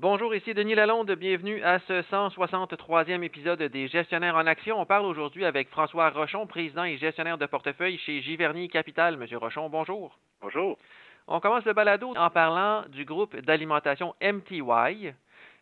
Bonjour, ici Denis Lalonde. Bienvenue à ce 163e épisode des Gestionnaires en Action. On parle aujourd'hui avec François Rochon, président et gestionnaire de portefeuille chez Giverny Capital. Monsieur Rochon, bonjour. Bonjour. On commence le balado en parlant du groupe d'alimentation MTY.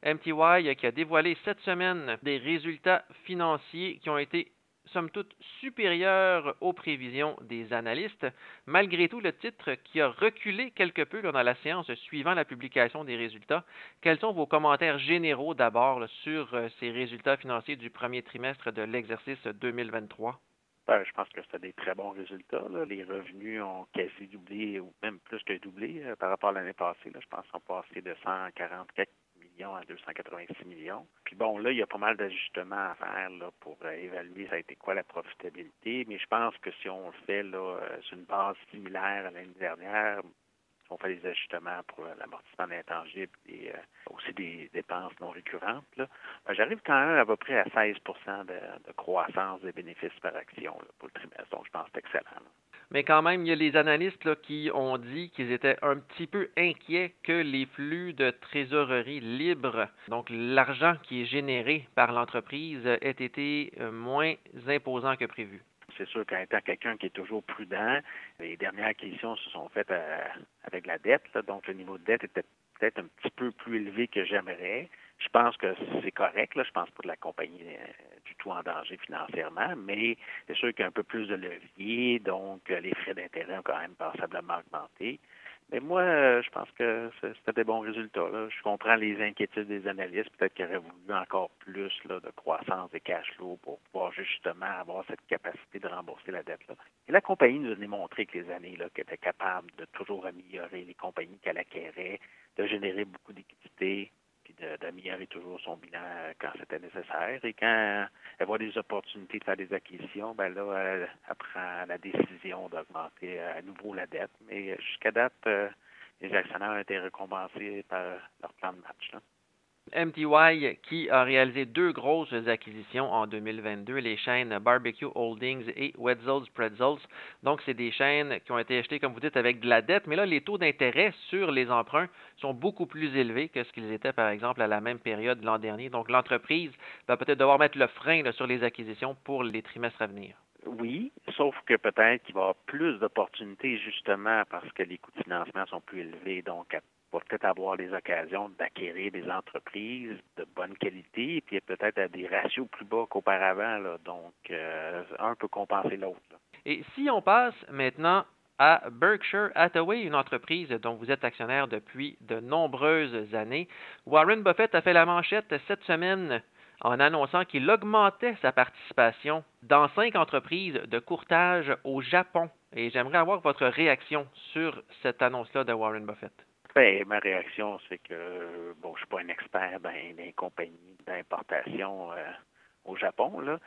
MTY qui a dévoilé cette semaine des résultats financiers qui ont été somme toute supérieure aux prévisions des analystes. Malgré tout, le titre qui a reculé quelque peu dans la séance suivant la publication des résultats. Quels sont vos commentaires généraux d'abord sur euh, ces résultats financiers du premier trimestre de l'exercice 2023? Ben, je pense que c'était des très bons résultats. Les revenus ont quasi doublé ou même plus que doublé euh, par rapport à l'année passée. Je pense qu'on passé de 144 à 286 millions. Puis bon, là, il y a pas mal d'ajustements à faire pour euh, évaluer ça a été quoi la profitabilité, mais je pense que si on le fait là, euh, sur une base similaire à l'année dernière, on fait des ajustements pour l'amortissement d'intangibles et euh, aussi des dépenses non récurrentes, ben, j'arrive quand même à peu près à 16% de, croissance des bénéfices par action pour le trimestre. Donc, je pense que c'est excellent. Mais quand même, il y a les analystes qui ont dit qu'ils étaient un petit peu inquiets que les flux de trésorerie libres, donc l'argent qui est généré par l'entreprise, ait été euh, moins imposant que prévu. C'est sûr qu'en étant quelqu'un qui est toujours prudent, les dernières acquisitions se sont faites euh, avec la dette, donc le niveau de dette était peut-être un petit peu plus élevé que j'aimerais. Je pense que c'est correct. Je pense que la compagnie euh, tout en danger financièrement, mais c'est sûr qu'il y a un peu plus de levier, donc euh, les frais d'intérêt ont quand même passablement augmenté. Mais moi, euh, je pense que c'était des bons résultats. Je comprends les inquiétudes des analystes. Peut-être qu'ils auraient voulu encore plus de croissance des cash flows pour pouvoir justement avoir cette capacité de rembourser la dette. Là. Et la compagnie nous a démontré que les années qu'elle était capable de toujours améliorer les compagnies qu'elle acquérait, de générer beaucoup d'équité, d'améliorer toujours son bilan quand c'était nécessaire. Et quand elle voit des opportunités de faire des acquisitions, ben là, elle, prend la décision d'augmenter à nouveau la dette. Mais jusqu'à date, euh, les actionnaires ont été récompensés par leur plan de match. MTY qui a réalisé deux grosses acquisitions en 2022, les chaînes Barbecue Holdings et Wetzel's Pretzels. Donc, c'est des chaînes qui ont été achetées, comme vous dites, avec de la dette, mais là, les taux d'intérêt sur les emprunts sont beaucoup plus élevés que ce qu'ils étaient, par exemple, à la même période l'an dernier. Donc, l'entreprise va peut-être devoir mettre le frein sur les acquisitions pour les trimestres à venir. Oui, sauf que peut-être qu'il va y avoir plus d'opportunités justement parce que les coûts de financement sont plus élevés. Donc, à peut-être avoir les occasions d'acquérir des entreprises de bonne qualité, puis peut-être à des ratios plus bas qu'auparavant. Donc, euh, un peut compenser l'autre. Et si on passe maintenant à Berkshire Hathaway, une entreprise dont vous êtes actionnaire depuis de nombreuses années, Warren Buffett a fait la manchette cette semaine en annonçant qu'il augmentait sa participation dans cinq entreprises de courtage au Japon. Et j'aimerais avoir votre réaction sur cette annonce-là de Warren Buffett. Ben, ma réaction, c'est que bon, je suis pas un expert dans les compagnies d'importation euh, au Japon, là,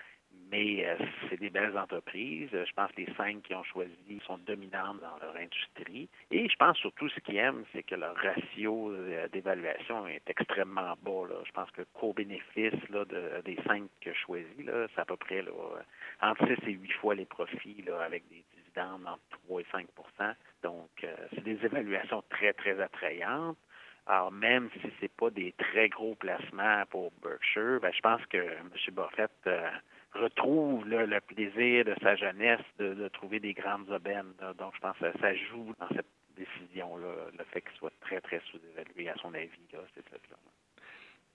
mais euh, c'est des belles entreprises. Je pense que les cinq qui ont choisi sont dominantes dans leur industrie. Et je pense surtout ce qu'ils aiment, c'est que leur ratio euh, d'évaluation est extrêmement bas. Là. Je pense que co-bénéfice de, des cinq que je choisis, c'est à peu près entre 6 et 8 fois les profits là, avec des entre 3 et 5 donc, euh, c'est des évaluations très, très attrayantes. Alors, même si ce n'est pas des très gros placements pour Berkshire, ben, je pense que M. Buffett euh, retrouve le plaisir de sa jeunesse de, trouver des grandes aubaines. Donc, je pense que ça joue dans cette décision-là, le fait qu'il soit très, très sous-évalué, à son avis. Là.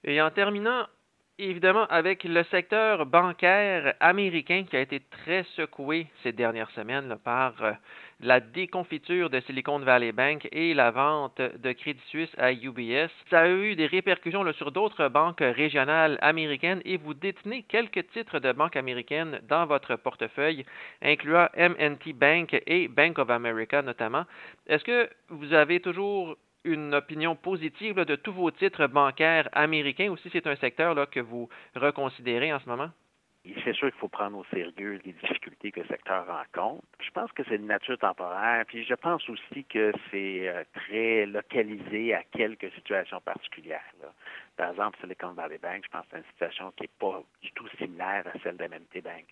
Et en terminant, évidemment, avec le secteur bancaire américain qui a été très secoué ces dernières semaines par euh, la déconfiture de Silicon Valley Bank et la vente de Crédit Suisse à UBS. Ça a eu des répercussions sur d'autres banques régionales américaines et vous détenez quelques titres de banques américaines dans votre portefeuille, incluant MNT Bank et Bank of America notamment. Est-ce que vous avez toujours une opinion positive de tous vos titres bancaires américains ou si c'est un secteur là, que vous reconsidérez en ce moment? C'est sûr qu'il faut prendre au sérieux les difficultés que le secteur rencontre. Je pense que c'est de nature temporaire, puis je pense aussi que c'est euh, très localisé à quelques situations particulières. Par exemple, Silicon Valley Bank, je pense que c'est une situation qui n'est pas du tout similaire à celle d'MNT Bank.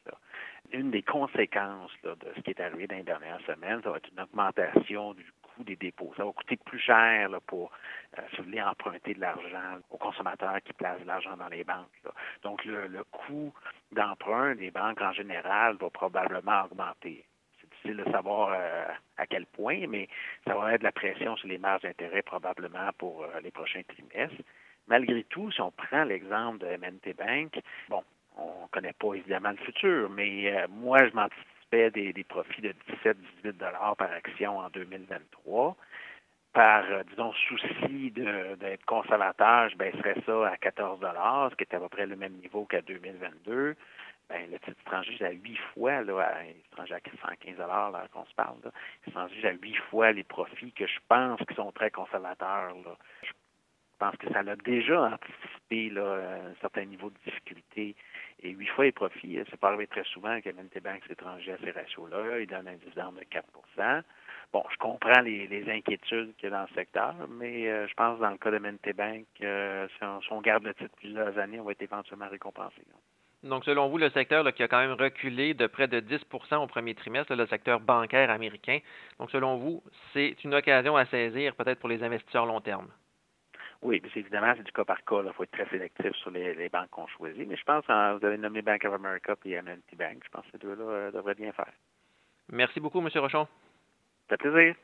Une des conséquences de ce qui est arrivé dans les dernières semaines, ça va être une augmentation du des dépôts. Ça va coûter plus cher pour, euh, si vous voulez, emprunter de l'argent aux consommateurs qui placent de l'argent dans les banques. Donc, le, coût d'emprunt des banques en général va probablement augmenter. C'est difficile de savoir euh, à quel point, mais ça va être de la pression sur les marges d'intérêt probablement pour euh, les prochains trimestres. Malgré tout, si on prend l'exemple de MNT Bank, bon, on ne connaît pas évidemment le futur, mais euh, moi, je des, profits de 17-18 par action en 2023. Par, euh, disons, souci d'être conservateur, je baisserais ça à 14 ce qui est à peu près le même niveau qu'à 2022. Ben, le titre étranger, à huit fois, là, étranger à 115 là qu'on se parle, là, à huit fois les profits que je pense qui sont très conservateurs. Là. Je pense que ça a déjà anticipé là, un certain niveau de difficulté et huit fois les profits, c'est pas arrivé très souvent que MNT Bank étranger à ces ratios-là. Il donne un dividende de 4% Bon, je comprends les, inquiétudes qu'il y a dans le secteur, mais euh, je pense que dans le cas de MNT Bank, euh, si, on, garde le titre plusieurs années, on va être éventuellement récompensé. Donc, selon vous, le secteur qui a quand même reculé de près de 10% au premier trimestre, le secteur bancaire américain. Donc, selon vous, c'est une occasion à saisir peut-être pour les investisseurs long terme? Oui, mais évidemment, c'est du cas par cas. Il faut être très sélectif sur les, banques qu'on choisit. Mais je pense que hein, vous avez nommé Bank of America et MNT Bank. Je pense que ces deux-là euh, devraient bien faire. Merci beaucoup, M. Rochon. Ça fait plaisir.